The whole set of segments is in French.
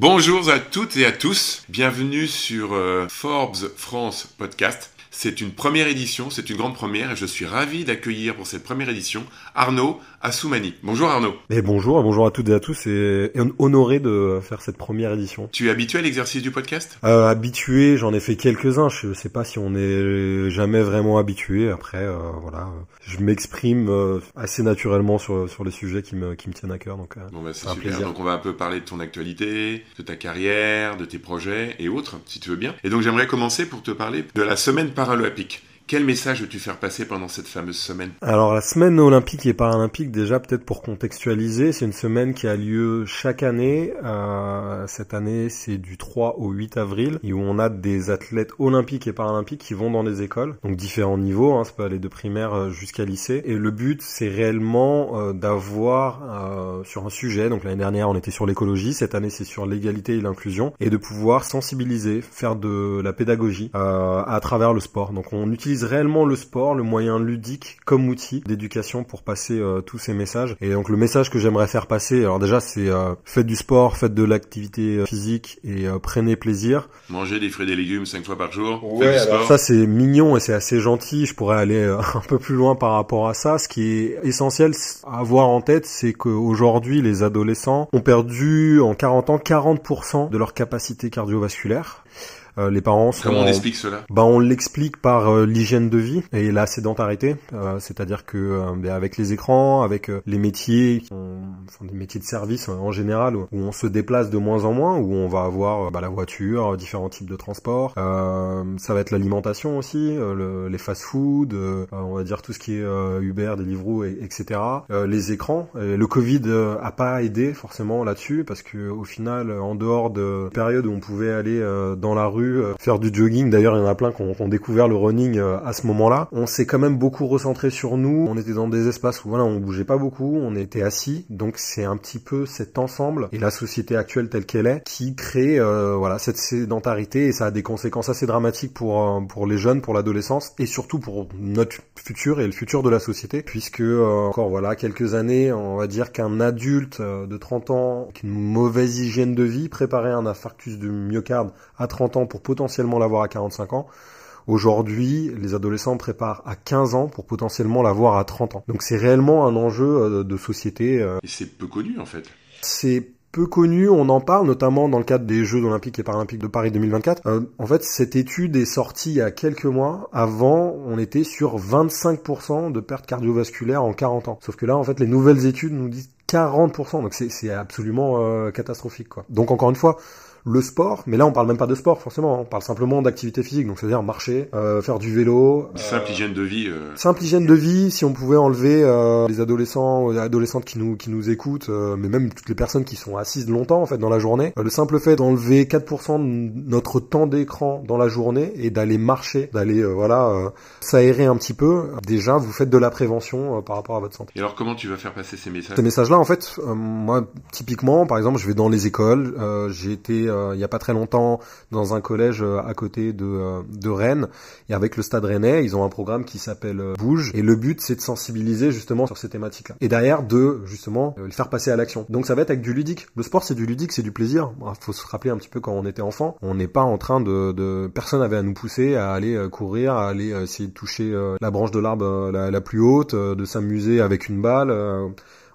Bonjour à toutes et à tous, bienvenue sur euh, Forbes France Podcast. C'est une première édition, c'est une grande première et je suis ravi d'accueillir pour cette première édition Arnaud Assoumani. Bonjour Arnaud. Et bonjour, bonjour à toutes et à tous et honoré de faire cette première édition. Tu es habitué à l'exercice du podcast? Euh, Habitué, j'en ai fait quelques-uns. Je sais pas si on est jamais vraiment habitué. Après, euh, voilà, je m'exprime euh, assez naturellement sur sur les sujets qui me qui me tiennent à cœur. Donc, bon bah c'est super. Donc on va un peu parler de ton actualité, de ta carrière, de tes projets et autres, si tu veux bien. Et donc j'aimerais commencer pour te parler de la semaine paralympique. Quel message veux-tu faire passer pendant cette fameuse semaine? Alors la semaine olympique et paralympique, déjà peut-être pour contextualiser, c'est une semaine qui a lieu chaque année. Euh, cette année, c'est du 3 au 8 avril, et où on a des athlètes olympiques et paralympiques qui vont dans des écoles, donc différents niveaux, hein, ça peut aller de primaire euh, jusqu'à lycée. Et le but, c'est réellement euh, d'avoir euh, sur un sujet, donc l'année dernière on était sur l'écologie, cette année c'est sur l'égalité et l'inclusion, et de pouvoir sensibiliser, faire de la pédagogie euh, à travers le sport. Donc on utilise réellement le sport, le moyen ludique comme outil d'éducation pour passer euh, tous ces messages. Et donc le message que j'aimerais faire passer, alors déjà c'est euh, faites du sport, faites de l'activité euh, physique et prenez plaisir. Mangez des fruits et des légumes cinq fois par jour. Ouais, ça c'est mignon et c'est assez gentil. Je pourrais aller un peu plus loin par rapport à ça. Ce qui est essentiel à avoir en tête, c'est qu'aujourd'hui les adolescents ont perdu en 40 ans 40% de leur capacité cardiovasculaire. Euh, les parents sont... Comment on explique cela? Bah on l'explique par euh, l'hygiène de vie et la sédentarité, euh, c'est-à-dire que ben, avec les écrans, avec les métiers, qui sont des métiers de service en général, où on se déplace de moins en moins, où on va avoir bah, la voiture, différents types de transports, ça va être l'alimentation aussi, les fast-food, on va dire tout ce qui est Uber, Deliveroo, et, etc. les écrans, le Covid a pas aidé forcément là-dessus parce que au final, en dehors de période où on pouvait aller dans la rue euh, faire du jogging. D'ailleurs, il y en a plein qui ont, découvert le running euh, à ce moment-là. On s'est quand même beaucoup recentré sur nous. On était dans des espaces où voilà, on bougeait pas beaucoup, on était assis. Donc c'est un petit peu cet ensemble et la société actuelle telle qu'elle est qui crée euh, voilà cette sédentarité et ça a des conséquences assez dramatiques pour pour les jeunes, pour l'adolescence et surtout pour notre futur et le futur de la société puisque encore voilà quelques années, on va dire qu'un adulte de 30 ans avec une mauvaise hygiène de vie préparait un infarctus du myocarde à 30 ans pour potentiellement l'avoir à 45 ans. Aujourd'hui, les adolescents préparent à 15 ans pour potentiellement l'avoir à 30 ans. Donc c'est réellement un enjeu euh, de société. Euh. Et c'est peu connu en fait. C'est peu connu, on en parle notamment dans le cadre des Jeux olympiques et paralympiques de Paris 2024. Euh, en fait, cette étude est sortie il y a quelques mois. Avant, on était sur 25% de pertes cardiovasculaires en 40 ans. Sauf que là, en fait, les nouvelles études nous disent 40%. Donc c'est absolument catastrophique. Quoi. Donc encore une fois, le sport, mais là on parle même pas de sport forcément, on parle simplement d'activité physique, donc c'est-à-dire marcher, euh, faire du vélo. Simple hygiène de vie. Euh. Simple hygiène de vie, si on pouvait enlever euh, les adolescents, les adolescentes qui nous qui nous écoutent, mais même toutes les personnes qui sont assises longtemps en fait dans la journée, le simple fait d'enlever 4% de notre temps d'écran dans la journée et d'aller marcher, d'aller voilà s'aérer un petit peu, déjà vous faites de la prévention par rapport à votre santé. Et alors comment tu vas faire passer ces messages? Ces messages-là en fait, moi typiquement par exemple je vais dans les écoles, j'ai été euh, il y a pas très longtemps dans un collège euh, à côté de, euh, de Rennes et avec le Stade Rennais, ils ont un programme qui s'appelle Bouge et le but c'est de sensibiliser justement sur ces thématiques-là et derrière de justement le faire passer à l'action. Donc ça va être avec du ludique. Le sport c'est du ludique, c'est du plaisir. Il faut se rappeler un petit peu quand on était enfant, on n'est pas en train de, de personne avait à nous pousser à aller courir, à aller essayer de toucher la branche de l'arbre la, la, plus haute, de s'amuser avec une balle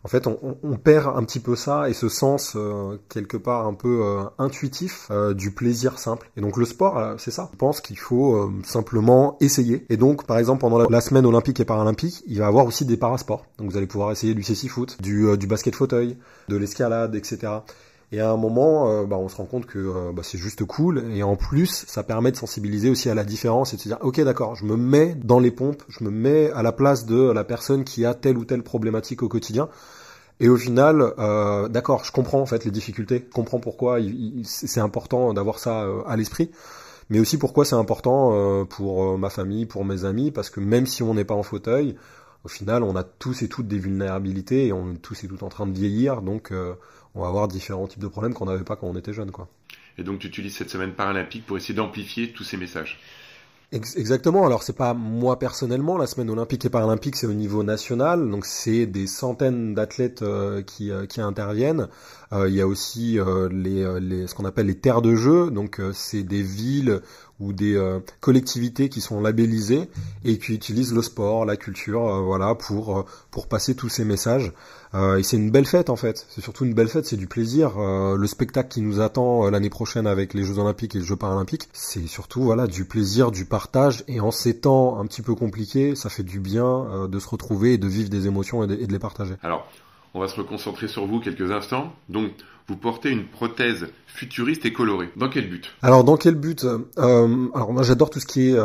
en fait, on, perd un petit peu ça et ce sens euh, quelque part un peu euh, intuitif euh, du plaisir simple. Et donc le sport, c'est ça. Je pense qu'il faut simplement essayer. Et donc, par exemple, pendant la, semaine olympique et paralympique, il va y avoir aussi des parasports. Donc vous allez pouvoir essayer du cécifoot, foot, du, du basket fauteuil, de l'escalade, etc. Et à un moment, euh, bah, on se rend compte que euh, bah, c'est juste cool. Et en plus, ça permet de sensibiliser aussi à la différence et de se dire, ok, d'accord, je me mets dans les pompes, je me mets à la place de la personne qui a telle ou telle problématique au quotidien. Et au final, euh, d'accord, je comprends en fait les difficultés, je comprends pourquoi c'est important d'avoir ça à l'esprit, mais aussi pourquoi c'est important pour ma famille, pour mes amis, parce que même si on n'est pas en fauteuil, au final, on a tous et toutes des vulnérabilités et on est tous et toutes en train de vieillir, donc on va avoir différents types de problèmes qu'on n'avait pas quand on était jeune, quoi. Et donc tu utilises cette semaine paralympique pour essayer d'amplifier tous ces messages. exactement. Alors c'est pas moi personnellement. La semaine olympique et paralympique, c'est au niveau national, donc c'est des centaines d'athlètes euh, qui, euh, qui interviennent. Euh, il y a aussi les, les, ce qu'on appelle les terres de jeu. Donc c'est des villes ou des collectivités qui sont labellisées et qui utilisent le sport, la culture, voilà, pour pour passer tous ces messages. Euh, et c'est une belle fête en fait. C'est surtout une belle fête, c'est du plaisir. Euh, le spectacle qui nous attend euh, l'année prochaine avec les Jeux Olympiques et les Jeux Paralympiques, c'est surtout voilà du plaisir, du partage. Et en ces temps un petit peu compliqués, ça fait du bien de se retrouver et de vivre des émotions et de, les partager. Alors, on va se reconcentrer sur vous quelques instants. Donc, vous portez une prothèse futuriste et colorée. Dans quel but? Alors, dans quel but? Alors, moi, j'adore tout ce qui est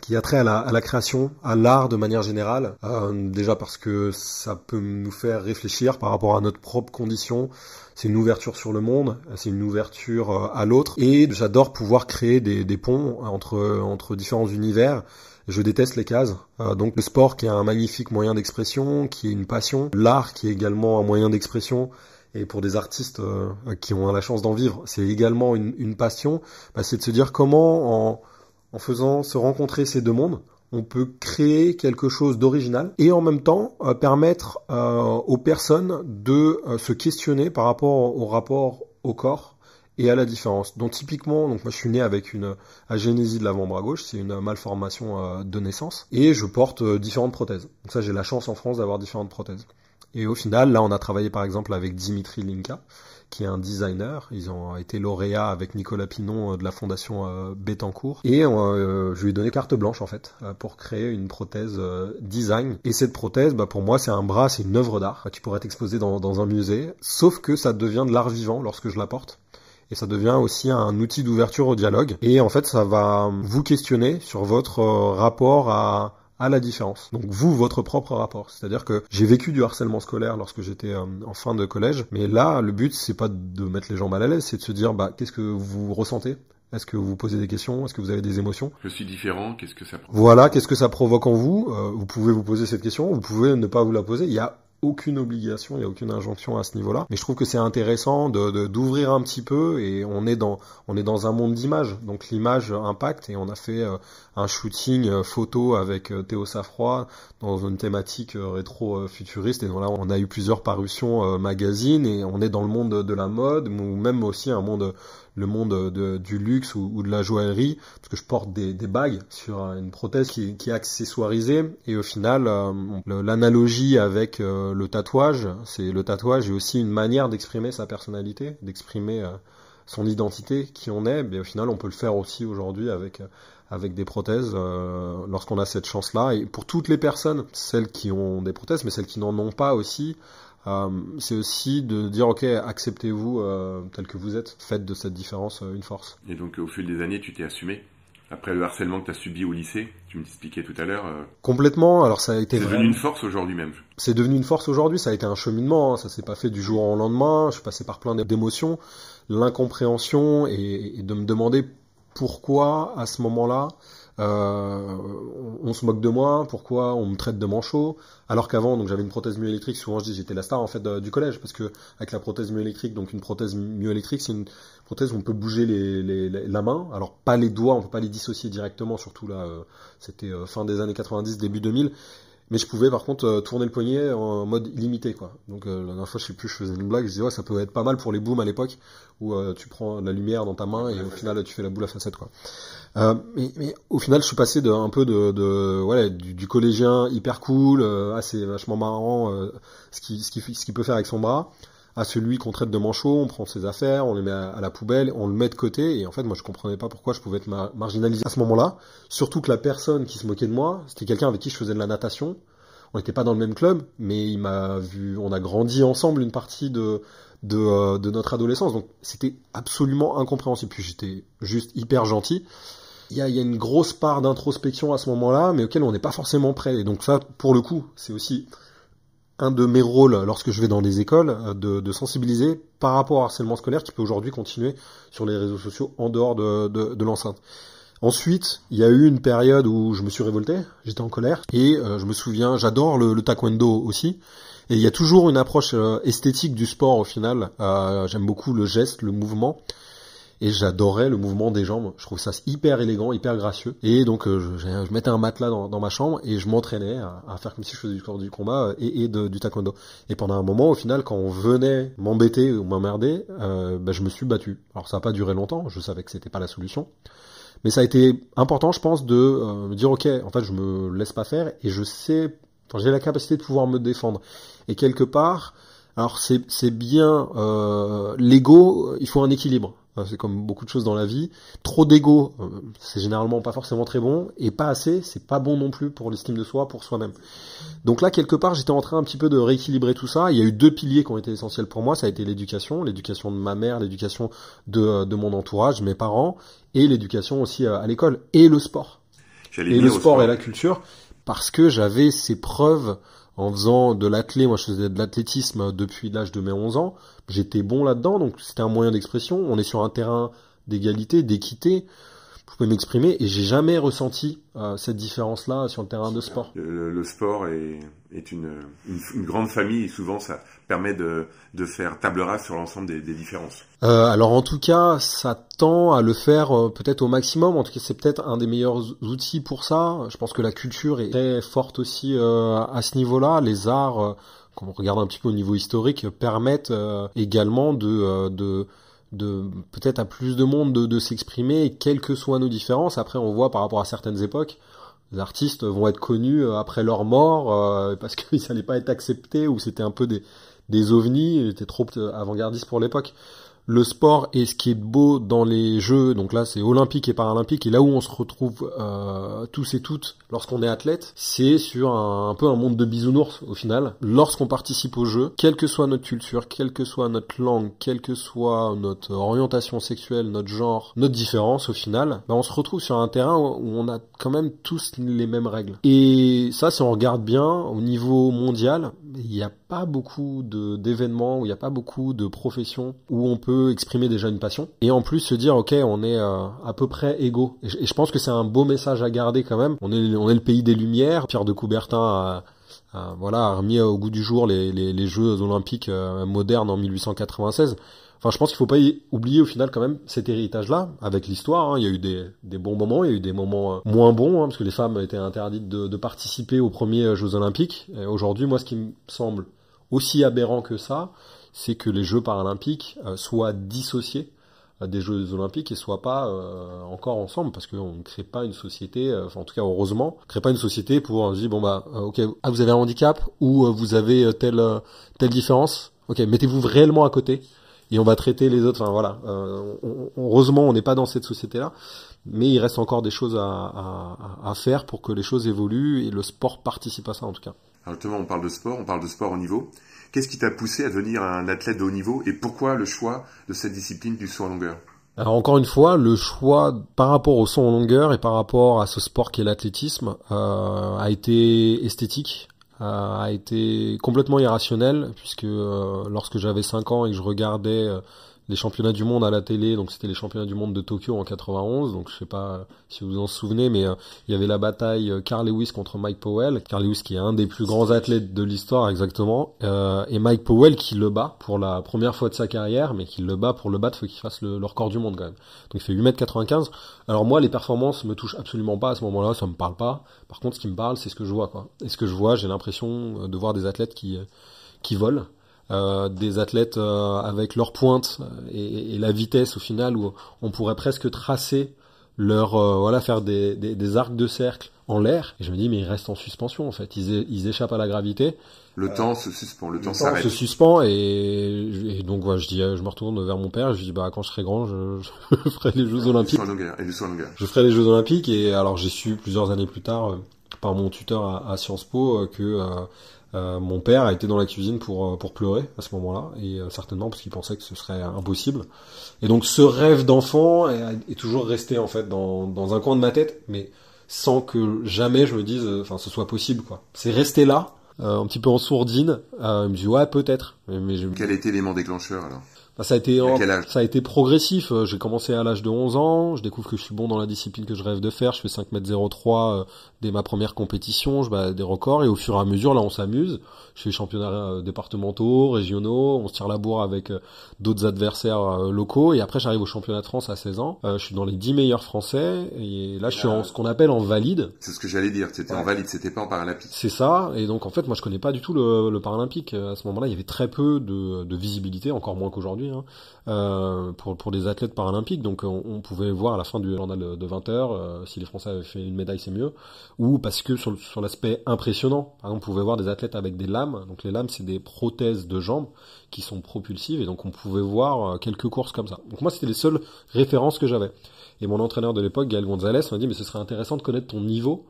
qui a trait à la, à la création, à l'art de manière générale. Euh, déjà parce que ça peut nous faire réfléchir par rapport à notre propre condition. C'est une ouverture sur le monde, c'est une ouverture euh, à l'autre. Et j'adore pouvoir créer des, des, ponts entre, entre différents univers. Je déteste les cases. Euh, donc le sport qui est un magnifique moyen d'expression, qui est une passion. L'art qui est également un moyen d'expression et pour des artistes euh, qui ont la chance d'en vivre, c'est également une, passion, bah, c'est de se dire comment en, faisant se rencontrer ces deux mondes, on peut créer quelque chose d'original et en même temps euh, permettre aux personnes de se questionner par rapport au rapport au corps et à la différence. Donc typiquement, donc moi je suis né avec une agénésie de l'avant-bras gauche, c'est une malformation de naissance, et je porte différentes prothèses. Donc ça j'ai la chance en France d'avoir différentes prothèses. Et au final, là on a travaillé par exemple avec Dimitri Linka, qui est un designer. Ils ont été lauréats avec Nicolas Pinon euh, de la fondation euh, Bettencourt. Et euh, je lui ai donné carte blanche en fait pour créer une prothèse design. Et cette prothèse, bah, pour moi, c'est un bras, c'est une œuvre d'art qui pourrait être exposée dans un musée. Sauf que ça devient de l'art vivant lorsque je la porte et ça devient aussi un outil d'ouverture au dialogue. Et en fait, ça va vous questionner sur votre rapport à, à la différence. Donc vous, votre propre rapport. C'est-à-dire que j'ai vécu du harcèlement scolaire lorsque j'étais euh, en fin de collège, mais là, le but, c'est pas de mettre les gens mal à l'aise, c'est de se dire, bah, qu'est-ce que vous ressentez? Est-ce que vous vous posez des questions? Est-ce que vous avez des émotions? Je suis différent, qu'est-ce que ça provoque? Voilà, qu'est-ce que ça provoque en vous? Euh, Vous pouvez vous poser cette question, vous pouvez ne pas vous la poser. Il y a aucune obligation, il n'y a aucune injonction à ce niveau-là. Mais je trouve que c'est intéressant de d'ouvrir un petit peu et on est dans on est dans un monde d'image. Donc l'image impacte et on a fait euh, un shooting euh, photo avec euh, Théo Safroy dans une thématique rétro futuriste et donc là on a eu plusieurs parutions magazines et on est dans le monde de la mode ou même aussi un monde le monde de, du luxe ou, de la joaillerie, parce que je porte des, bagues sur une prothèse qui, est accessoirisée, et au final, euh, l'analogie avec euh, le tatouage, c'est le tatouage est aussi une manière d'exprimer sa personnalité, d'exprimer euh, son identité, qui on est, mais au final, on peut le faire aussi aujourd'hui avec avec des prothèses lorsqu'on a cette chance-là. Et pour toutes les personnes, celles qui ont des prothèses, mais celles qui n'en ont pas aussi, euh, c'est aussi de dire ok acceptez-vous euh, tel que vous êtes. Faites de cette différence euh, une force. Et donc au fil des années tu t'es assumé. Après le harcèlement que tu as subi au lycée tu me expliquais tout à l'heure complètement. Alors ça a été c'est devenu une force aujourd'hui même. C'est devenu une force aujourd'hui. Ça a été un cheminement hein. ça s'est pas fait du jour au lendemain. Je suis passé par plein d'émotions l'incompréhension et, et de me demander pourquoi à ce moment-là euh, on, se moque de moi, pourquoi on me traite de manchot, alors qu'avant donc j'avais une prothèse myoélectrique, souvent je dis j'étais la star en fait du collège parce que avec la prothèse myoélectrique, donc une prothèse myoélectrique c'est une prothèse où on peut bouger la main, alors pas les doigts, on peut pas les dissocier directement, surtout là euh, c'était euh, fin des années 90, début 2000, mais je pouvais par contre euh, tourner le poignet en mode illimité quoi. Donc euh, la dernière fois je sais plus, je faisais une blague, je disais ouais ça peut être pas mal pour les booms à l'époque où euh, tu prends la lumière dans ta main et au final tu fais la boule à facette quoi. mais, mais, au final je suis passé de un peu de, de ouais, du, du, collégien hyper cool, assez vachement marrant, ce qui ce qui ce qu'il peut faire avec son bras à celui qu'on traite de manchot, on prend ses affaires, on les met à, la poubelle, on le met de côté, et en fait moi je comprenais pas pourquoi je pouvais être marginalisé à ce moment-là, surtout que la personne qui se moquait de moi, c'était quelqu'un avec qui je faisais de la natation, on n'était pas dans le même club, mais il m'a vu, on a grandi ensemble une partie de de, euh, de notre adolescence, donc c'était absolument incompréhensible. Puis j'étais juste hyper gentil. Il y a, il y a une grosse part d'introspection à ce moment-là, mais auquel on n'est pas forcément prêt. Et donc ça, pour le coup, c'est aussi un de mes rôles lorsque je vais dans des écoles euh, de, sensibiliser par rapport au harcèlement scolaire qui peut aujourd'hui continuer sur les réseaux sociaux en dehors de, de, l'enceinte. Ensuite, il y a eu une période où je me suis révolté, j'étais en colère, et euh, je me souviens, j'adore le, taekwondo aussi, et il y a toujours une approche euh, esthétique du sport au final, j'aime beaucoup le geste, le mouvement, et j'adorais le mouvement des jambes. Je trouve ça hyper élégant, hyper gracieux. Et donc euh, je, mettais un matelas dans, ma chambre et je m'entraînais à, faire comme si je faisais du corps du combat euh, et, et de, du taekwondo. Et pendant un moment, au final, quand on venait m'embêter ou m'emmerder, bah, je me suis battu. Alors ça n'a pas duré longtemps, je savais que c'était pas la solution. Mais ça a été important, je pense, de me dire ok, en fait, je me laisse pas faire et je sais, j'ai la capacité de pouvoir me défendre. Et quelque part, alors c'est bien euh, l'ego, il faut un équilibre. C'est comme beaucoup de choses dans la vie. Trop d'ego, euh, c'est généralement pas forcément très bon, et pas assez, c'est pas bon non plus pour l'estime de soi, pour soi-même. Donc là, quelque part, j'étais en train un petit peu de rééquilibrer tout ça. Il y a eu deux piliers qui ont été essentiels pour moi. Ça a été l'éducation, l'éducation de ma mère, l'éducation de, de mon entourage, mes parents, et l'éducation aussi à l'école, et le sport. Et le sport, sport et la culture, parce que j'avais ces preuves en faisant de l'athlé, moi je faisais de l'athlétisme depuis l'âge de mes 11 ans, j'étais bon là-dedans, donc c'était un moyen d'expression, on est sur un terrain d'égalité, d'équité, je pouvais m'exprimer et j'ai jamais ressenti euh, cette différence-là sur le terrain de sport. Le, sport est, est une, une, grande famille et souvent ça permet de, de faire table rase sur l'ensemble des, des, différences. Euh, alors en tout cas, ça tend à le faire euh, peut-être au maximum. En tout cas, c'est peut-être un des meilleurs outils pour ça. Je pense que la culture est très forte aussi euh, à ce niveau-là. Les arts, quand on regarde un petit peu au niveau historique, permettent également de, de de peut-être à plus de monde de, de s'exprimer, quelles que soient nos différences. Après, on voit par rapport à certaines époques, les artistes vont être connus euh, après leur mort euh, parce qu'ils n'allaient pas être acceptés ou c'était un peu des, des ovnis, ils étaient trop avant-gardistes pour l'époque le sport et ce qui est beau dans les jeux, donc là c'est olympique et paralympique, et là où on se retrouve euh, tous et toutes lorsqu'on est athlète, c'est sur un, peu un monde de bisounours au final. Lorsqu'on participe au jeu, quelle que soit notre culture, quelle que soit notre langue, quelle que soit notre orientation sexuelle, notre genre, notre différence au final, bah on se retrouve sur un terrain où on a quand même tous les mêmes règles. Et ça, si on regarde bien, au niveau mondial, il n'y a pas beaucoup d'événements, où il n'y a pas beaucoup de professions où on peut exprimer déjà une passion. Et en plus se dire, ok, on est euh, à peu près égaux. Et, je pense que c'est un beau message à garder quand même. On est, on est le pays des Lumières. Pierre de Coubertin a, voilà, a remis au goût du jour les, les, Jeux olympiques euh, modernes en 1896. Enfin, je pense qu'il faut pas oublier au final quand même cet héritage-là, avec l'histoire. Hein. Il y a eu des, des, bons moments, il y a eu des moments euh, moins bons, hein, parce que les femmes étaient interdites de, participer aux premiers Jeux Olympiques. Aujourd'hui, moi, ce qui me semble aussi aberrant que ça, c'est que les Jeux paralympiques euh, soient dissociés des Jeux Olympiques et soient pas encore ensemble parce qu'on ne crée pas une société, enfin en tout cas heureusement, on crée pas une société pour dire bon bah ok ah, vous avez un handicap ou vous avez telle telle différence, ok mettez-vous réellement à côté et on va traiter les autres. Enfin voilà. Euh, heureusement, on n'est pas dans cette société-là, mais il reste encore des choses à, à, faire pour que les choses évoluent et le sport participe à ça en tout cas. Alors justement, on parle de sport, on parle de sport au niveau. Qu'est-ce qui t'a poussé à devenir un athlète de haut niveau et pourquoi le choix de cette discipline du saut en longueur? Alors encore une fois, le choix par rapport au saut en longueur et par rapport à ce sport qui est l'athlétisme euh, a été esthétique. Euh, a été complètement irrationnel puisque euh, lorsque j'avais 5 ans et que je regardais les championnats du monde à la télé, donc c'était les championnats du monde de Tokyo en 91, donc je sais pas si vous vous en souvenez, mais euh, il y avait la bataille euh, Carl Lewis contre Mike Powell, Carl Lewis qui est un des plus grands athlètes de l'histoire exactement, euh, et Mike Powell qui le bat pour la première fois de sa carrière, mais qui le bat pour le battre, faut qu'il fasse le, record du monde quand même. Donc il fait 8m95. Alors moi les performances me touchent absolument pas à ce moment-là, ça me parle pas. Par contre ce qui me parle c'est ce que je vois quoi. Et ce que je vois, j'ai l'impression de voir des athlètes qui qui volent euh, des athlètes euh, avec leur pointe et, et, la vitesse au final où on pourrait presque tracer leur euh, voilà faire des, des, des, arcs de cercle en l'air. Et je me dis mais ils restent en suspension en fait. Ils, ils échappent à la gravité. Le temps se suspend le, temps s'arrête. Se suspend et, et, donc voilà je dis je me retourne vers mon père je dis bah quand je serai grand je, je ferai les Jeux Olympiques. et du je ferai les Jeux Olympiques et alors j'ai su plusieurs années plus tard par mon tuteur à, à Sciences Po que euh, mon père a été dans la cuisine pour, euh, pour pleurer à ce moment-là, et euh, certainement parce qu'il pensait que ce serait impossible. Et donc ce rêve d'enfant est, toujours resté en fait dans, dans un coin de ma tête, mais sans que jamais je me dise, enfin, ce soit possible quoi. C'est resté là, un petit peu en sourdine. Euh, il me dit ouais peut-être. Mais, Quel était l'élément déclencheur alors? Bah, ça a été ça a été progressif. Euh, J'ai commencé à l'âge de 11 ans, je découvre que je suis bon dans la discipline que je rêve de faire, je fais 5 m 03 euh, dès ma première compétition, je bats des records et au fur et à mesure là on s'amuse. Je fais championnats euh, départementaux, régionaux, on se tire la bourre avec euh, d'autres adversaires locaux et après j'arrive au championnat de France à 16 ans. Je suis dans les 10 meilleurs français et là je suis en ce qu'on appelle en valide. C'est ce que j'allais dire. C'était en valide, c'était pas en paralympique. C'est ça, et donc en fait moi je connais pas du tout le, le paralympique. À ce moment-là, il y avait très peu de, de visibilité, encore moins qu'aujourd'hui, hein, euh, pour, des athlètes paralympiques. Donc on, pouvait voir à la fin du journal de 20 heures euh, si les Français avaient fait une médaille, c'est mieux. Ou parce que sur, l'aspect impressionnant, exemple, on pouvait voir des athlètes avec des lames. Donc les lames, c'est des prothèses de jambes qui sont propulsives, et donc on pouvait voir euh, quelques courses comme ça. Donc moi, c'était les seules références que j'avais. Et mon entraîneur de l'époque, Gaël Gonzalez, m'a dit mais ce serait intéressant de connaître ton niveau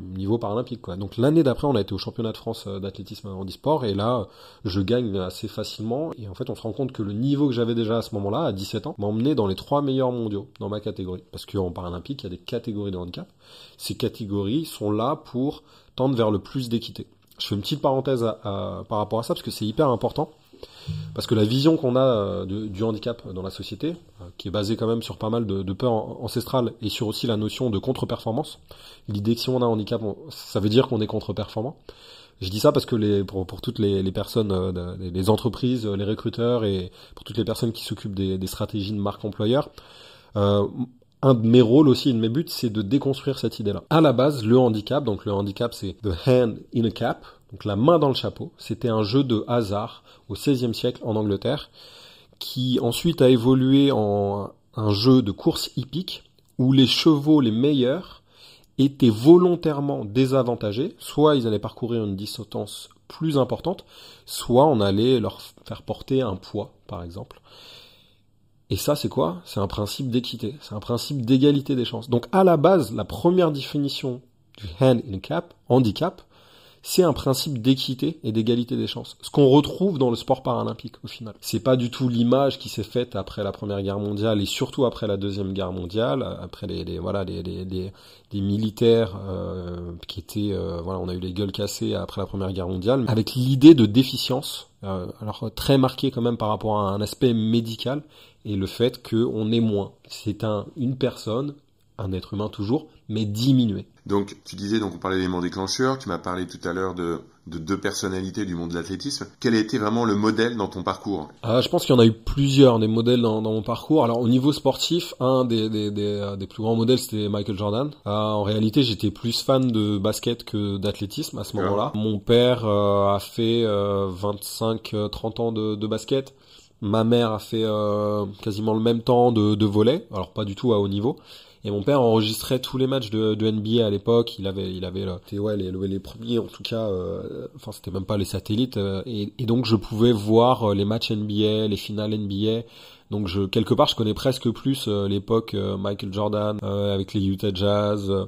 niveau paralympique quoi. Donc l'année d'après on a été au championnat de France euh, d'athlétisme handisport et là je gagne assez facilement et en fait on se rend compte que le niveau que j'avais déjà à ce moment-là à 17 ans m'a emmené dans les trois meilleurs mondiaux dans ma catégorie parce qu'en paralympique il y a des catégories de handicap. Ces catégories sont là pour tendre vers le plus d'équité. Je fais une petite parenthèse par rapport à ça parce que c'est hyper important. Parce que la vision qu'on a euh, du handicap dans la société, euh, qui est basée quand même sur pas mal de, peurs an- ancestrales et sur aussi la notion de contre-performance, l'idée que si on a un handicap, ça veut dire qu'on est contre-performant. Je dis ça parce que les, pour, toutes les, personnes, euh, les entreprises, les recruteurs et pour toutes les personnes qui s'occupent des, stratégies de marque employeur, un de mes rôles aussi, un de mes buts, c'est de déconstruire cette idée-là. À la base, le handicap, donc le handicap, c'est the hand in a cap, donc la main dans le chapeau. C'était un jeu de hasard au XVIe siècle en Angleterre, qui ensuite a évolué en un jeu de course hippique où les chevaux les meilleurs étaient volontairement désavantagés, soit ils allaient parcourir une distance plus importante, soit on allait leur faire porter un poids, par exemple. Et ça, c'est quoi? C'est un principe d'équité, c'est un principe d'égalité des chances. Donc à la base, la première définition du handicap, c'est un principe d'équité et d'égalité des chances. Ce qu'on retrouve dans le sport paralympique au final. C'est pas du tout l'image qui s'est faite après la Première Guerre mondiale et surtout après la Deuxième Guerre mondiale, après les, voilà les militaires euh, qui étaient euh, voilà on a eu les gueules cassées après la Première Guerre mondiale, avec l'idée de déficience, euh, alors très marquée quand même par rapport à un aspect médical et le fait qu'on est moins. C'est un une personne, un être humain toujours, mais diminué. Donc, tu disais, donc on parlait d'éléments déclencheurs, tu m'as parlé tout à l'heure de, de deux personnalités du monde de l'athlétisme. Quel a été vraiment le modèle dans ton parcours? Ah, je pense qu'il y en a eu plusieurs des modèles dans, dans mon parcours. Alors au niveau sportif, un des, des, des, euh, des plus grands modèles c'était Michael Jordan. Ah, en réalité, j'étais plus fan de basket que d'athlétisme à ce moment-là. Mon père euh, a fait 25-30 ans de, de basket. Ma mère a fait euh, quasiment le même temps de, de volley, alors pas du tout à haut niveau. Et mon père enregistrait tous les matchs de, de NBA à l'époque. Il avait, il avait, là, c'était, ouais, les, les premiers en tout cas. euh, enfin, c'était même pas les satellites. euh, et, et donc, je pouvais voir euh, les matchs NBA, les finales NBA. Donc, je, quelque part, je connais presque plus euh, l'époque euh, Michael Jordan euh, avec les Utah Jazz, euh, euh,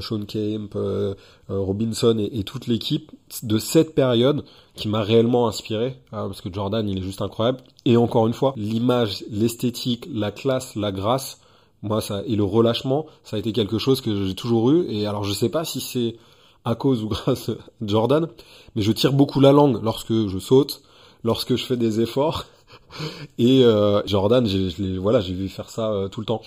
Sean Kemp, euh, euh, Robinson et, toute l'équipe de cette période qui m'a réellement inspiré hein, parce que Jordan, il est juste incroyable. Et encore une fois, l'image, l'esthétique, la classe, la grâce moi ça et le relâchement ça a été quelque chose que j'ai toujours eu. Et alors je sais pas si c'est à cause ou grâce à Jordan mais je tire beaucoup la langue lorsque je saute lorsque je fais des efforts. Et euh, Jordan voilà j'ai vu faire ça euh, tout le temps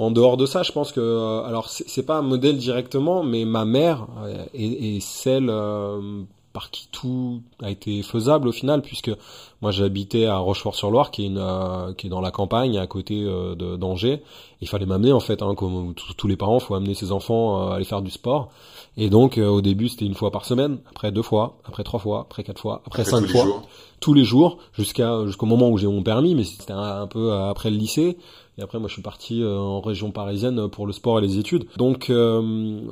en dehors de ça je pense que euh, alors c'est pas un modèle directement mais ma mère euh, est, est celle euh, par qui tout a été faisable au final puisque moi j'habitais à Rochefort-sur-Loire qui est une euh, qui est dans la campagne à côté euh, de d'Angers. Il fallait m'amener en fait hein, comme tous les parents faut amener ses enfants euh, à aller faire du sport. Et donc au début c'était une fois par semaine après deux fois après trois fois après quatre fois après, Après cinq tous fois. tous les jours jusqu'à jusqu'au moment où j'ai mon permis mais c'était un, un peu après le lycée et après moi je suis parti euh, en région parisienne pour le sport et les études. Donc euh,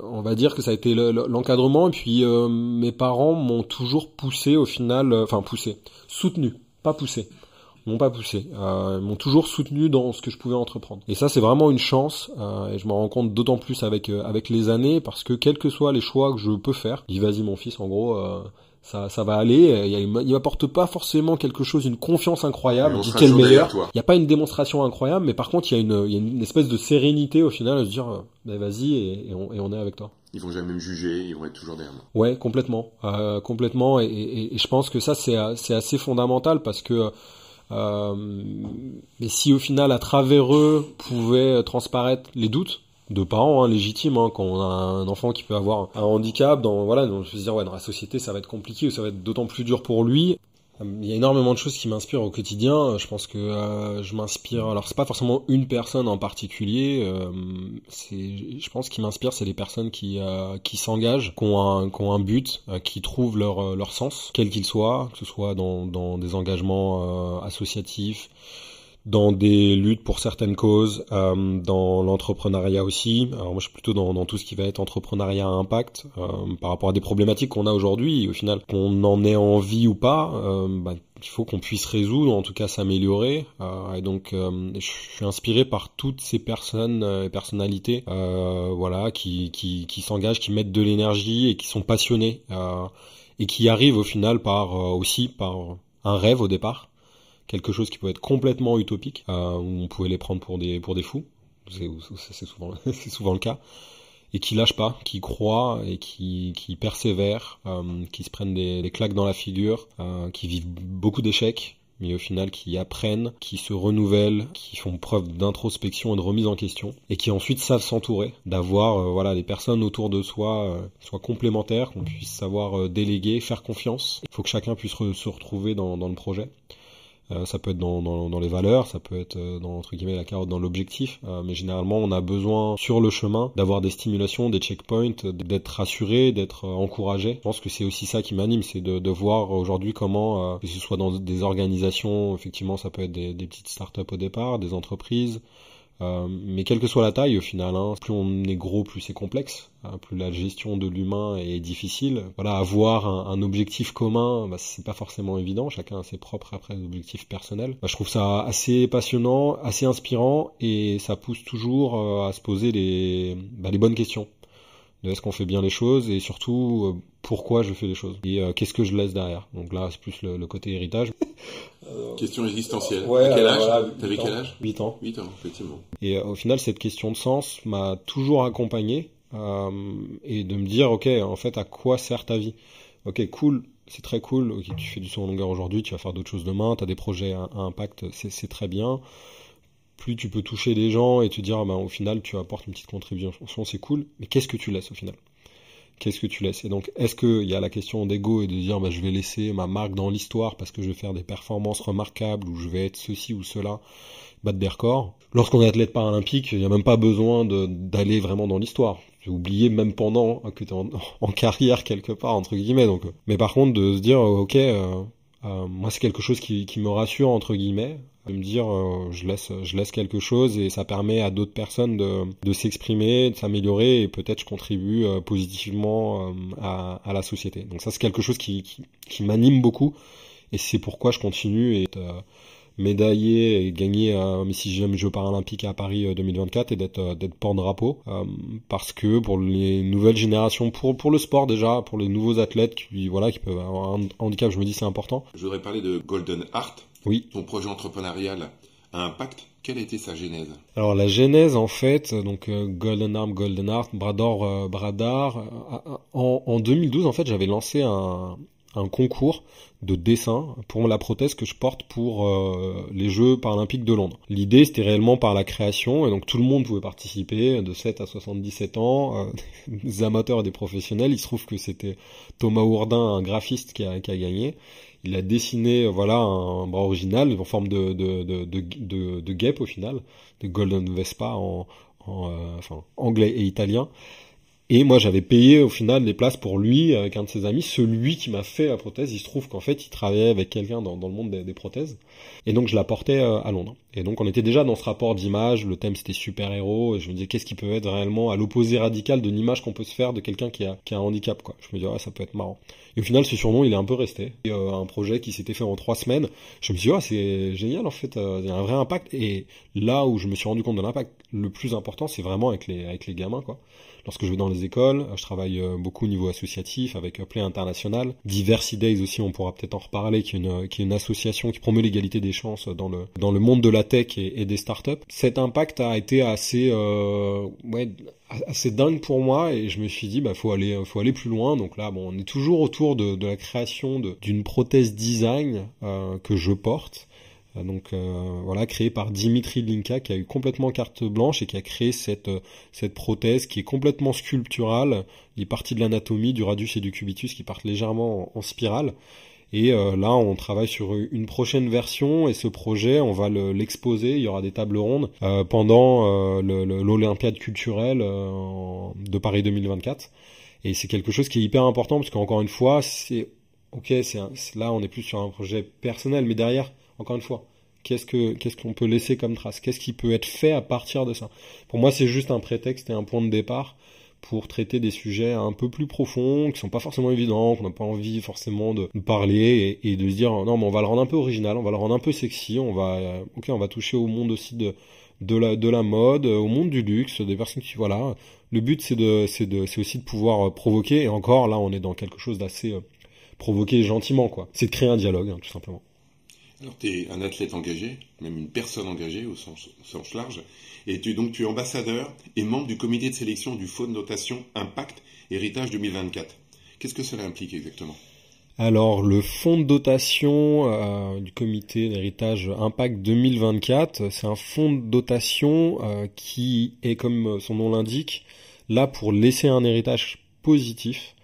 on va dire que ça a été le- le- l'encadrement. Et puis euh, mes parents m'ont toujours poussé au final euh, enfin poussé soutenu. Pas poussé. M'ont pas poussé, euh, m'ont toujours soutenu dans ce que je pouvais entreprendre. Et ça, c'est vraiment une chance, euh, et je m'en rends compte d'autant plus avec euh, avec les années, parce que quels que soient les choix que je peux faire, dis vas-y mon fils, en gros, euh, ça ça va aller. Il, il il m'apporte pas forcément quelque chose, une confiance incroyable. Sera quel meilleur. Il n'y a pas une démonstration incroyable, mais par contre, il y a une il y a une espèce de sérénité au final à se dire, euh, ben vas-y et, et on, et on est avec toi. Ils vont jamais me juger, ils vont être toujours derrière moi. Ouais, complètement, euh, complètement, et, et- et je pense que ça c'est c'est assez fondamental parce que mais si au final, à travers eux, pouvaient transparaître les doutes de parents hein, légitimes, hein, quand on a un enfant qui peut avoir un handicap, dans voilà, donc je veux dire ouais, dans la société, ça va être compliqué ou ça va être d'autant plus dur pour lui. Il y a énormément de choses qui m'inspirent au quotidien. Je pense que euh, je m'inspire. Alors c'est pas forcément une personne en particulier. Euh, c'est, je pense qui m'inspire, c'est les personnes qui euh, qui s'engagent, qui ont un qui ont un but, qui trouvent leur leur sens, quel qu'il soit, que ce soit dans dans des engagements associatifs, dans des luttes pour certaines causes, euh, dans l'entrepreneuriat aussi. Alors moi je suis plutôt dans, dans, tout ce qui va être entrepreneuriat à impact euh, par rapport à des problématiques qu'on a aujourd'hui. Au final, qu'on en ait envie ou pas, euh, bah, il faut qu'on puisse résoudre, en tout cas s'améliorer. Euh, et donc je suis inspiré par toutes ces personnes et personnalités, voilà, qui qui, qui s'engagent, qui mettent de l'énergie et qui sont passionnés et qui arrivent au final par aussi par un rêve au départ quelque chose qui peut être complètement utopique, euh, où on pouvait les prendre pour des, pour des fous, c'est souvent, souvent le cas, et qui lâchent pas, qui croient et qui, qui persévèrent, euh, qui se prennent des, des, claques dans la figure, euh, qui vivent beaucoup d'échecs, mais au final qui apprennent, qui se renouvellent, qui font preuve d'introspection et de remise en question, et qui ensuite savent s'entourer, d'avoir euh, voilà des personnes autour de soi, euh, soit complémentaires, qu'on puisse savoir euh, déléguer, faire confiance. Il faut que chacun puisse se retrouver dans, dans le projet. Euh, ça peut être dans, dans, les valeurs, ça peut être euh, dans entre guillemets la carotte dans l'objectif, euh, mais généralement on a besoin sur le chemin d'avoir des stimulations, des checkpoints, d'être rassuré, d'être encouragé. Je pense que c'est aussi ça qui m'anime, c'est de, de, voir aujourd'hui comment, que ce soit dans des organisations, effectivement ça peut être des, des petites startups au départ, des entreprises, euh, mais quelle que soit la taille au final, hein, plus on est gros, plus c'est complexe, hein, plus la gestion de l'humain est difficile. Voilà, avoir un, un objectif commun, bah, c'est pas forcément évident. Chacun a ses propres après objectifs personnels. Bah, je trouve ça assez passionnant, assez inspirant, et ça pousse toujours euh, à se poser bah, les bonnes questions de est-ce qu'on fait bien les choses et surtout euh, pourquoi je fais les choses et euh, qu'est-ce que je laisse derrière. Donc là, c'est plus le, côté héritage. question existentielle. Ouais, quel âge T'avais quel âge 8 ans. 8 ans, effectivement. Et euh, au final, cette question de sens m'a toujours accompagné et de me dire, ok, en fait, à quoi sert ta vie? Ok, cool, c'est très cool. Ok, tu fais du son en longueur aujourd'hui, tu vas faire d'autres choses demain, tu as des projets à, à impact, c'est très bien plus tu peux toucher les gens et te dire, bah, au final, tu apportes une petite contribution, c'est cool, mais qu'est-ce que tu laisses au final? Qu'est-ce que tu laisses? Et donc, est-ce qu'il y a la question d'ego et de dire, bah, je vais laisser ma marque dans l'histoire parce que je vais faire des performances remarquables ou je vais être ceci ou cela, battre des records? Lorsqu'on est athlète paralympique, il n'y a même pas besoin d'aller vraiment dans l'histoire. J'ai oublié même pendant que tu es en, carrière quelque part, entre guillemets. Donc, mais par contre, de se dire, ok, euh, euh, moi c'est quelque chose qui, qui, me rassure entre guillemets de me dire euh, je laisse je laisse quelque chose et ça permet à d'autres personnes de, de s'exprimer de s'améliorer et peut-être je contribue euh, positivement à, à, la société. Donc ça c'est quelque chose qui, qui, qui m'anime beaucoup et c'est pourquoi je continue et médaillé et gagné euh, mais si j'aime Jeux paralympiques à Paris 2024 et d'être d'être porte-drapeau parce que pour les nouvelles générations pour pour le sport déjà pour les nouveaux athlètes qui voilà qui peuvent avoir un handicap je me dis c'est important je voudrais parler de Golden Heart oui. Ton projet entrepreneurial a impact. Quelle été sa genèse? Alors la genèse en fait, donc euh, Golden Arm, Golden Art, Brador, euh, Bradar. Euh, en, en, 2012 en fait j'avais lancé un, un, concours de dessin pour la prothèse que je porte pour les Jeux paralympiques de Londres. L'idée c'était réellement par la création et donc tout le monde pouvait participer de 7 à 77 ans, des amateurs et des professionnels. Il se trouve que c'était Thomas Ourdin, un graphiste qui a, qui a gagné il a dessiné voilà un bras original en forme de de, de, de, de guêpe au final, de Golden Vespa en, en euh, enfin, anglais et italien. Et moi, j'avais payé au final des places pour lui avec un de ses amis, celui qui m'a fait la prothèse. Il se trouve qu'en fait, il travaillait avec quelqu'un dans, le monde des, prothèses. Et donc, je la portais euh, à Londres. Et donc, on était déjà dans ce rapport d'image. Le thème, c'était super-héros. Et je me disais, qu'est-ce qui peut être réellement à l'opposé radical de l'image qu'on peut se faire de quelqu'un qui a, un handicap, quoi. Je me disais, ouais, ça peut être marrant. Et au final, ce surnom, il est un peu resté. Et, euh, un projet qui s'était fait en trois semaines. Je me suis dit, ouais, c'est génial, en fait. Euh, il y a un vrai impact. Et là où je me suis rendu compte de l'impact, le plus important, c'est vraiment avec les, avec les gamins, quoi lorsque je vais dans les écoles. Je travaille euh, beaucoup au niveau associatif avec Play International. Diversity Days aussi, on pourra peut-être en reparler, qui est, une, qui est une association qui promeut l'égalité des chances dans le, dans le monde de la tech et, et des startups. Cet impact a été assez, euh, ouais, assez dingue pour moi et je me suis dit bah faut aller faut aller plus loin donc là bon on est toujours autour de, de la création d'une prothèse design euh, que je porte donc voilà, créé par Dimitri Linka qui a eu complètement carte blanche et qui a créé cette cette prothèse qui est complètement sculpturale, les parties de l'anatomie du radius et du cubitus qui partent légèrement en, spirale. Et là, on travaille sur une prochaine version et ce projet, on va l'exposer. il y aura des tables rondes pendant l'Olympiade culturelle de Paris 2024. Et c'est quelque chose qui est hyper important parce qu'encore une fois, c'est ok, là on est plus sur un projet personnel, mais derrière, encore une fois, qu'est-ce que qu'est-ce qu'on peut laisser comme trace? Qu'est-ce qui peut être fait à partir de ça? Pour moi, c'est juste un prétexte et un point de départ pour traiter des sujets un peu plus profonds, qui sont pas forcément évidents, qu'on n'a pas envie forcément de parler et, de se dire non mais on va le rendre un peu original, on va le rendre un peu sexy, on va euh, ok on va toucher au monde aussi de de la de la mode, au monde du luxe, des personnes qui voilà. Le but c'est de c'est de c'est aussi de pouvoir euh, provoquer et encore là on est dans quelque chose d'assez euh, provoquer gentiment, quoi. C'est de créer un dialogue, hein, tout simplement. Alors, tu es un athlète engagé, même une personne engagée au sens, large, et tu, donc tu es ambassadeur et membre du comité de sélection du Fonds de notation Impact Héritage 2024. Qu'est-ce que cela implique exactement? Alors le fonds de dotation euh, du comité d'héritage Impact 2024, c'est un fonds de dotation euh, qui est comme son nom l'indique là pour laisser un héritage positif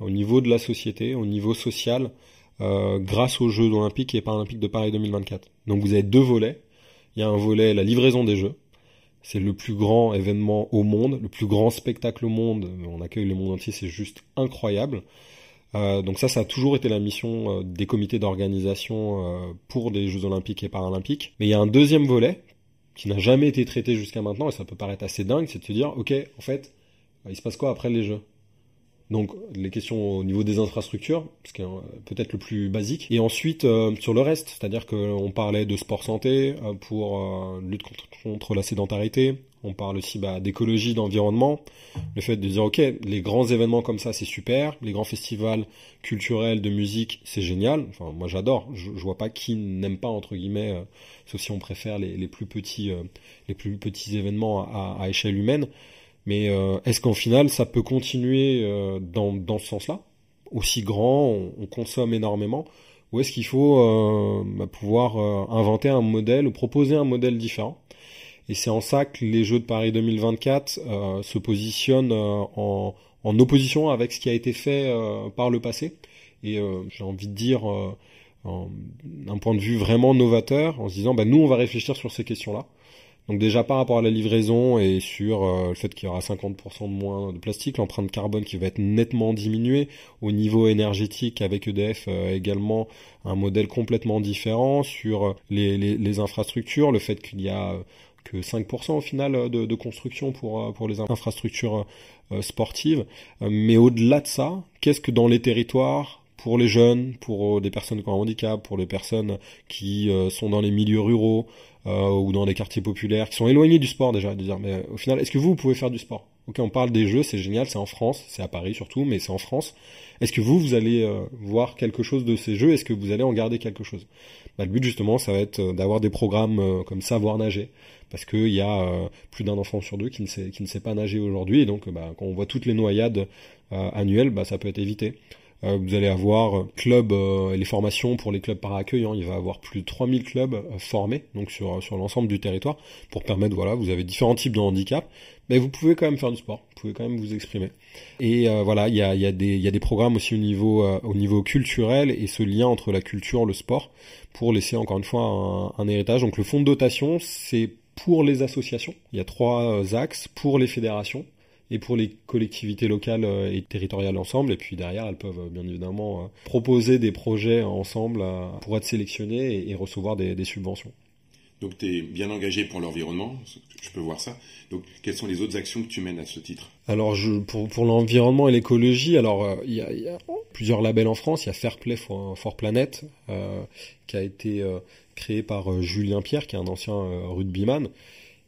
au niveau de la société, au niveau social, euh, grâce aux Jeux olympiques et paralympiques de Paris 2024. Donc vous avez deux volets. Il y a un volet, la livraison des Jeux. C'est le plus grand événement au monde, le plus grand spectacle au monde. On accueille le monde entier, c'est juste incroyable. Euh, donc ça, ça a toujours été la mission euh, des comités d'organisation pour les Jeux olympiques et paralympiques. Mais il y a un deuxième volet qui n'a jamais été traité jusqu'à maintenant, et ça peut paraître assez dingue, c'est de se dire, ok, en fait, il se passe quoi après les Jeux? Donc les questions au niveau des infrastructures, ce qui est euh, peut-être le plus basique. Et ensuite euh, sur le reste, c'est-à-dire qu'on parlait de sport santé euh, pour lutte contre, la sédentarité. On parle aussi bah, d'écologie, d'environnement. Le fait de dire ok, les grands événements comme ça c'est super, les grands festivals culturels de musique c'est génial. Enfin moi j'adore. Je, vois pas qui n'aime pas entre guillemets, sauf si on préfère les, plus petits les plus petits événements à échelle humaine. Mais euh, est-ce qu'en final, ça peut continuer euh, dans, dans ce sens-là? Aussi grand, on, consomme énormément? Ou est-ce qu'il faut euh, bah, pouvoir inventer un modèle ou proposer un modèle différent? Et c'est en ça que les Jeux de Paris 2024 se positionnent en, en, opposition avec ce qui a été fait par le passé. Et j'ai envie de dire, d'un point de vue vraiment novateur, en se disant, bah, nous, on va réfléchir sur ces questions-là. Donc déjà par rapport à la livraison et sur euh, le fait qu'il y aura 50% de moins de plastique, l'empreinte carbone qui va être nettement diminuée au niveau énergétique avec EDF euh, également un modèle complètement différent sur euh, les, infrastructures, le fait qu'il y a que 5% au final de, construction pour, pour les infrastructures sportives. Mais au-delà de ça, qu'est-ce que dans les territoires pour les jeunes, pour des personnes qui ont un handicap, pour les personnes qui sont dans les milieux ruraux, ou dans des quartiers populaires qui sont éloignés du sport déjà, de dire mais euh, au final, est-ce que vous, vous pouvez faire du sport? Ok, on parle des jeux, c'est génial, c'est en France, c'est à Paris surtout, mais c'est en France. Est-ce que vous, vous allez euh, voir quelque chose de ces jeux? Est-ce que vous allez en garder quelque chose? Bah, Le but justement, ça va être d'avoir des programmes comme savoir nager, parce qu'il y a plus d'un enfant sur deux qui ne sait, qui ne sait pas nager aujourd'hui, et donc bah, quand on voit toutes les noyades annuelles, bah, ça peut être évité. Euh, vous allez avoir euh, club euh, les formations pour les clubs par accueil. Hein. il va avoir plus de 3000 clubs formés donc sur sur l'ensemble du territoire pour permettre voilà vous avez différents types de handicap mais vous pouvez quand même faire du sport vous pouvez quand même vous exprimer et voilà il y a y a des y a des programmes aussi au niveau au niveau culturel et ce lien entre la culture le sport pour laisser encore une fois un, un héritage donc le fonds de dotation c'est pour les associations il y a trois axes pour les fédérations et pour les collectivités locales euh, et territoriales ensemble. Et puis derrière, elles peuvent euh, bien évidemment euh, proposer des projets ensemble pour être sélectionnées et recevoir des, subventions. Donc tu es bien engagé pour l'environnement, je peux voir ça. Donc quelles sont les autres actions que tu mènes à ce titre? Alors je, pour, pour l'environnement et l'écologie, alors il y, a, y, a, plusieurs labels en France. Il y a Fairplay for, for Planet euh, qui a été créé par Julien Pierre, qui est un ancien rugbyman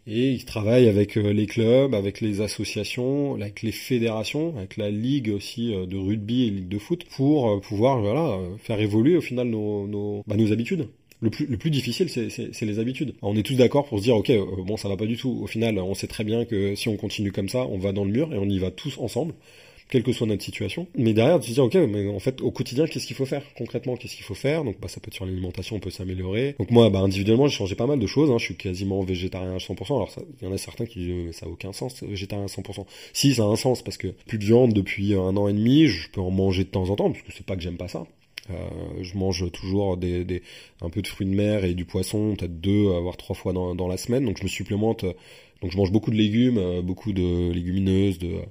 et il travaille avec euh, les clubs, avec les associations, avec les fédérations, avec la ligue aussi euh, de rugby et ligue de foot pour euh, pouvoir voilà faire évoluer au final nos nos, bah, nos habitudes. Le plus, le plus difficile, c'est les habitudes. On est tous d'accord pour se dire, ok, bon, ça va pas du tout. Au final, on sait très bien que si on continue comme ça, on va dans le mur et on y va tous ensemble quelle que soit notre situation. Mais derrière, tu te dis, ok, mais en fait, au quotidien, qu'est-ce qu'il faut faire concrètement Qu'est-ce qu'il faut faire? Donc, bah, ça peut être sur l'alimentation, on peut s'améliorer. Donc moi, bah, individuellement, j'ai changé pas mal de choses. Hein. Je suis quasiment végétarien à 100%. Alors, il y en a certains qui disent, ça a aucun sens, végétarien à 100%. Si, ça a un sens parce que plus de viande depuis un an et demi, je peux en manger de temps en temps parce que c'est pas que j'aime pas ça. Euh, je mange toujours des, des, un peu de fruits de mer et du poisson, peut-être deux, voire trois fois dans, dans la semaine. Donc je me supplémente. Donc je mange beaucoup de légumes, euh, beaucoup de légumineuses, de euh,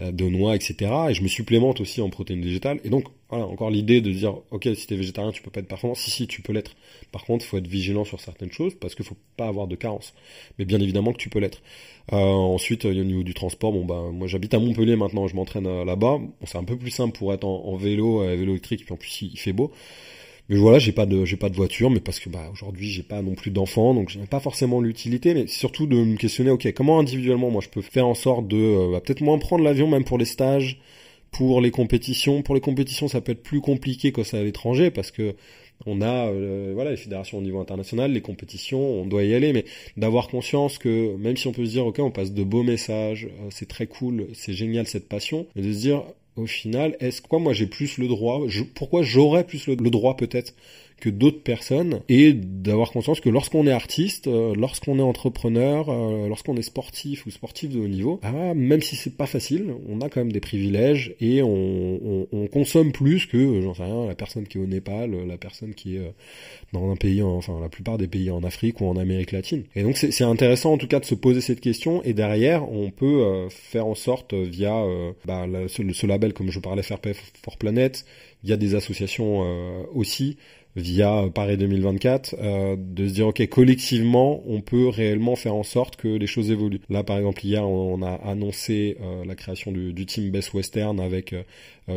de noix, etc. Et je me supplémente aussi en protéines végétales. Et donc, voilà, encore l'idée de dire, ok, si t'es végétarien, tu peux pas être performant. Si, si, tu peux l'être. Par contre, faut être vigilant sur certaines choses parce qu'il faut pas avoir de carence. Mais bien évidemment que tu peux l'être. Euh, ensuite, au niveau du transport, bon bah, moi j'habite à Montpellier maintenant, je m'entraîne euh, là-bas. C'est un peu plus simple pour être en, vélo, vélo électrique, puis en plus il fait beau. Mais voilà, j'ai pas de j'ai pas de voiture, mais parce que bah aujourd'hui j'ai pas non plus d'enfants, donc j'ai pas forcément l'utilité, mais surtout de me questionner, ok, comment individuellement moi je peux faire en sorte de euh, bah, peut-être moins prendre l'avion même pour les stages, pour les compétitions. Pour les compétitions, ça peut être plus compliqué quand c'est à l'étranger parce que on a euh, voilà les fédérations au niveau international, les compétitions, on doit y aller, mais d'avoir conscience que même si on peut se dire ok on passe de beaux messages, euh, c'est très cool, c'est génial cette passion, mais de se dire au final, est-ce quoi moi j'ai plus le droit Pourquoi j'aurais plus le, droit peut-être que d'autres personnes et d'avoir conscience que lorsqu'on est artiste, euh, lorsqu'on est entrepreneur, euh, lorsqu'on est sportif ou sportif de haut niveau, ah, même si c'est pas facile, on a quand même des privilèges et on, on, consomme plus que j'en sais rien la personne qui est au Népal, la personne qui est euh, dans un pays, enfin la plupart des pays en Afrique ou en Amérique latine. Et donc c'est intéressant en tout cas de se poser cette question et derrière on peut faire en sorte via bah, ce, label comme je parlais Fair Play for Planet, il y a des associations aussi via Paris 2024 euh, de se dire ok collectivement on peut réellement faire en sorte que les choses évoluent. Là par exemple hier on, a annoncé euh, la création du, team Best Western avec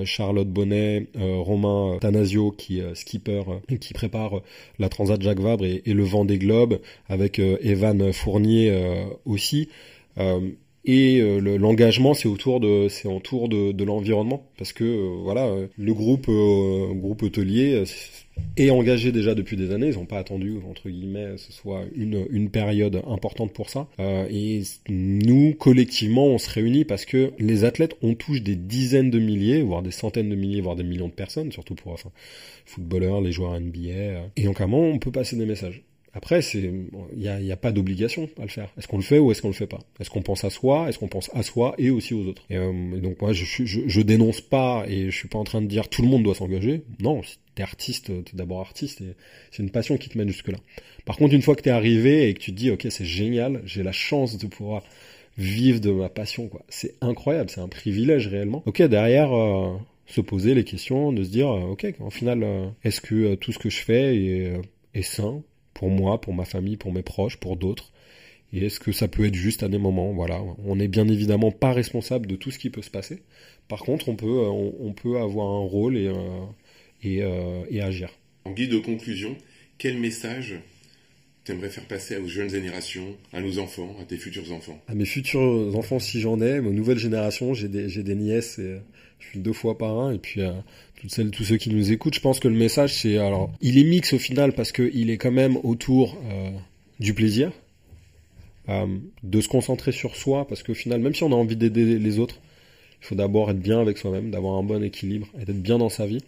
Charlotte Bonnet Romain Tanasio qui skipper qui prépare la Transat Jacques Vabre et, et le vent des globes avec Evan Fournier aussi et euh, l'engagement c'est autour de c'est autour de, de l'environnement. Parce que euh, voilà euh, le groupe groupe hôtelier est engagé déjà depuis des années. Ils n'ont pas attendu entre guillemets ce soit une une période importante pour ça. Et nous collectivement on se réunit parce que les athlètes on touche des dizaines de milliers voire des centaines de milliers voire des millions de personnes surtout pour enfin footballeurs les joueurs NBA et donc à on peut passer des messages après, il n'y a, a, pas d'obligation à le faire. Est-ce qu'on le fait ou est-ce qu'on le fait pas? Est-ce qu'on pense à soi? Est-ce qu'on pense à soi et aussi aux autres? Et, euh, donc moi, je, je, je, dénonce pas et je suis pas en train de dire tout le monde doit s'engager. Non, si t'es artiste, t'es d'abord artiste et c'est une passion qui te mène jusque là. Par contre, une fois que t'es arrivé et que tu te dis, ok, c'est génial, j'ai la chance de pouvoir vivre de ma passion, quoi. C'est incroyable, c'est un privilège réellement. Ok, derrière. Euh, se poser les questions, de se dire, euh, ok, en final, est-ce que tout ce que je fais est, est sain? Pour moi, pour ma famille, pour mes proches, pour d'autres Et est-ce que ça peut être juste à des moments? Voilà, on n'est bien évidemment pas responsable de tout ce qui peut se passer. Par contre, on peut, euh, on, peut avoir un rôle et, euh, et, euh, et agir. En guide de conclusion, quel message t'aimerais faire passer aux jeunes générations, à nos enfants, à tes futurs enfants? À mes futurs enfants, si j'en ai, aux nouvelles générations, j'ai des, j'ai des nièces et deux fois par un, et puis toutes celles, tous ceux qui nous écoutent, je pense que le message c'est alors, il est mix au final parce que il est quand même autour euh, du plaisir, euh, de se concentrer sur soi parce qu'au final, même si on a envie d'aider les autres, il faut d'abord être bien avec soi-même, d'avoir un bon équilibre et d'être bien dans sa vie.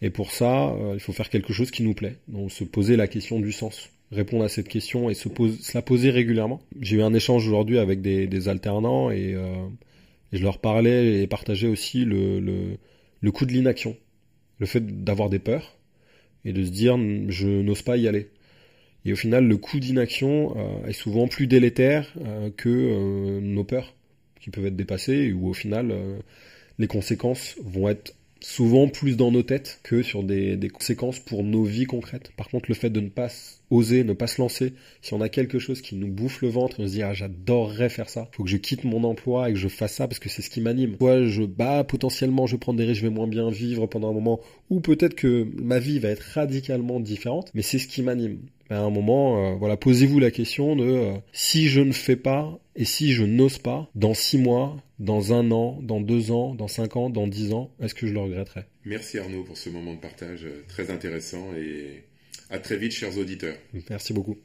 Et pour ça, euh, il faut faire quelque chose qui nous plaît. Donc se poser la question du sens, répondre à cette question et se la poser régulièrement. J'ai eu un échange aujourd'hui avec des, des alternants et, et, je leur parlais et partageais aussi le, le, le coût de l'inaction le fait d'avoir des peurs et de se dire je n'ose pas y aller. Et au final, le coût d'inaction euh, est souvent plus délétère euh, que euh, nos peurs qui peuvent être dépassées, ou au final, les conséquences vont être souvent plus dans nos têtes que sur des, conséquences pour nos vies concrètes. Par contre, le fait de ne pas oser, ne pas se lancer, si on a quelque chose qui nous bouffe le ventre, on se dit ah j'adorerais faire ça, faut que je quitte mon emploi et que je fasse ça parce que c'est ce qui m'anime. Soit je bah potentiellement je prends des risques, je vais moins bien vivre pendant un moment, ou peut-être que ma vie va être radicalement différente, mais c'est ce qui m'anime. À un moment, euh, voilà, posez-vous la question de euh, si je ne fais pas et si je n'ose pas, dans six mois, dans un an, dans deux ans, dans cinq ans, dans dix ans, est-ce que je le regretterai? Merci Arnaud pour ce moment de partage euh, très intéressant et à très vite chers auditeurs. Merci beaucoup.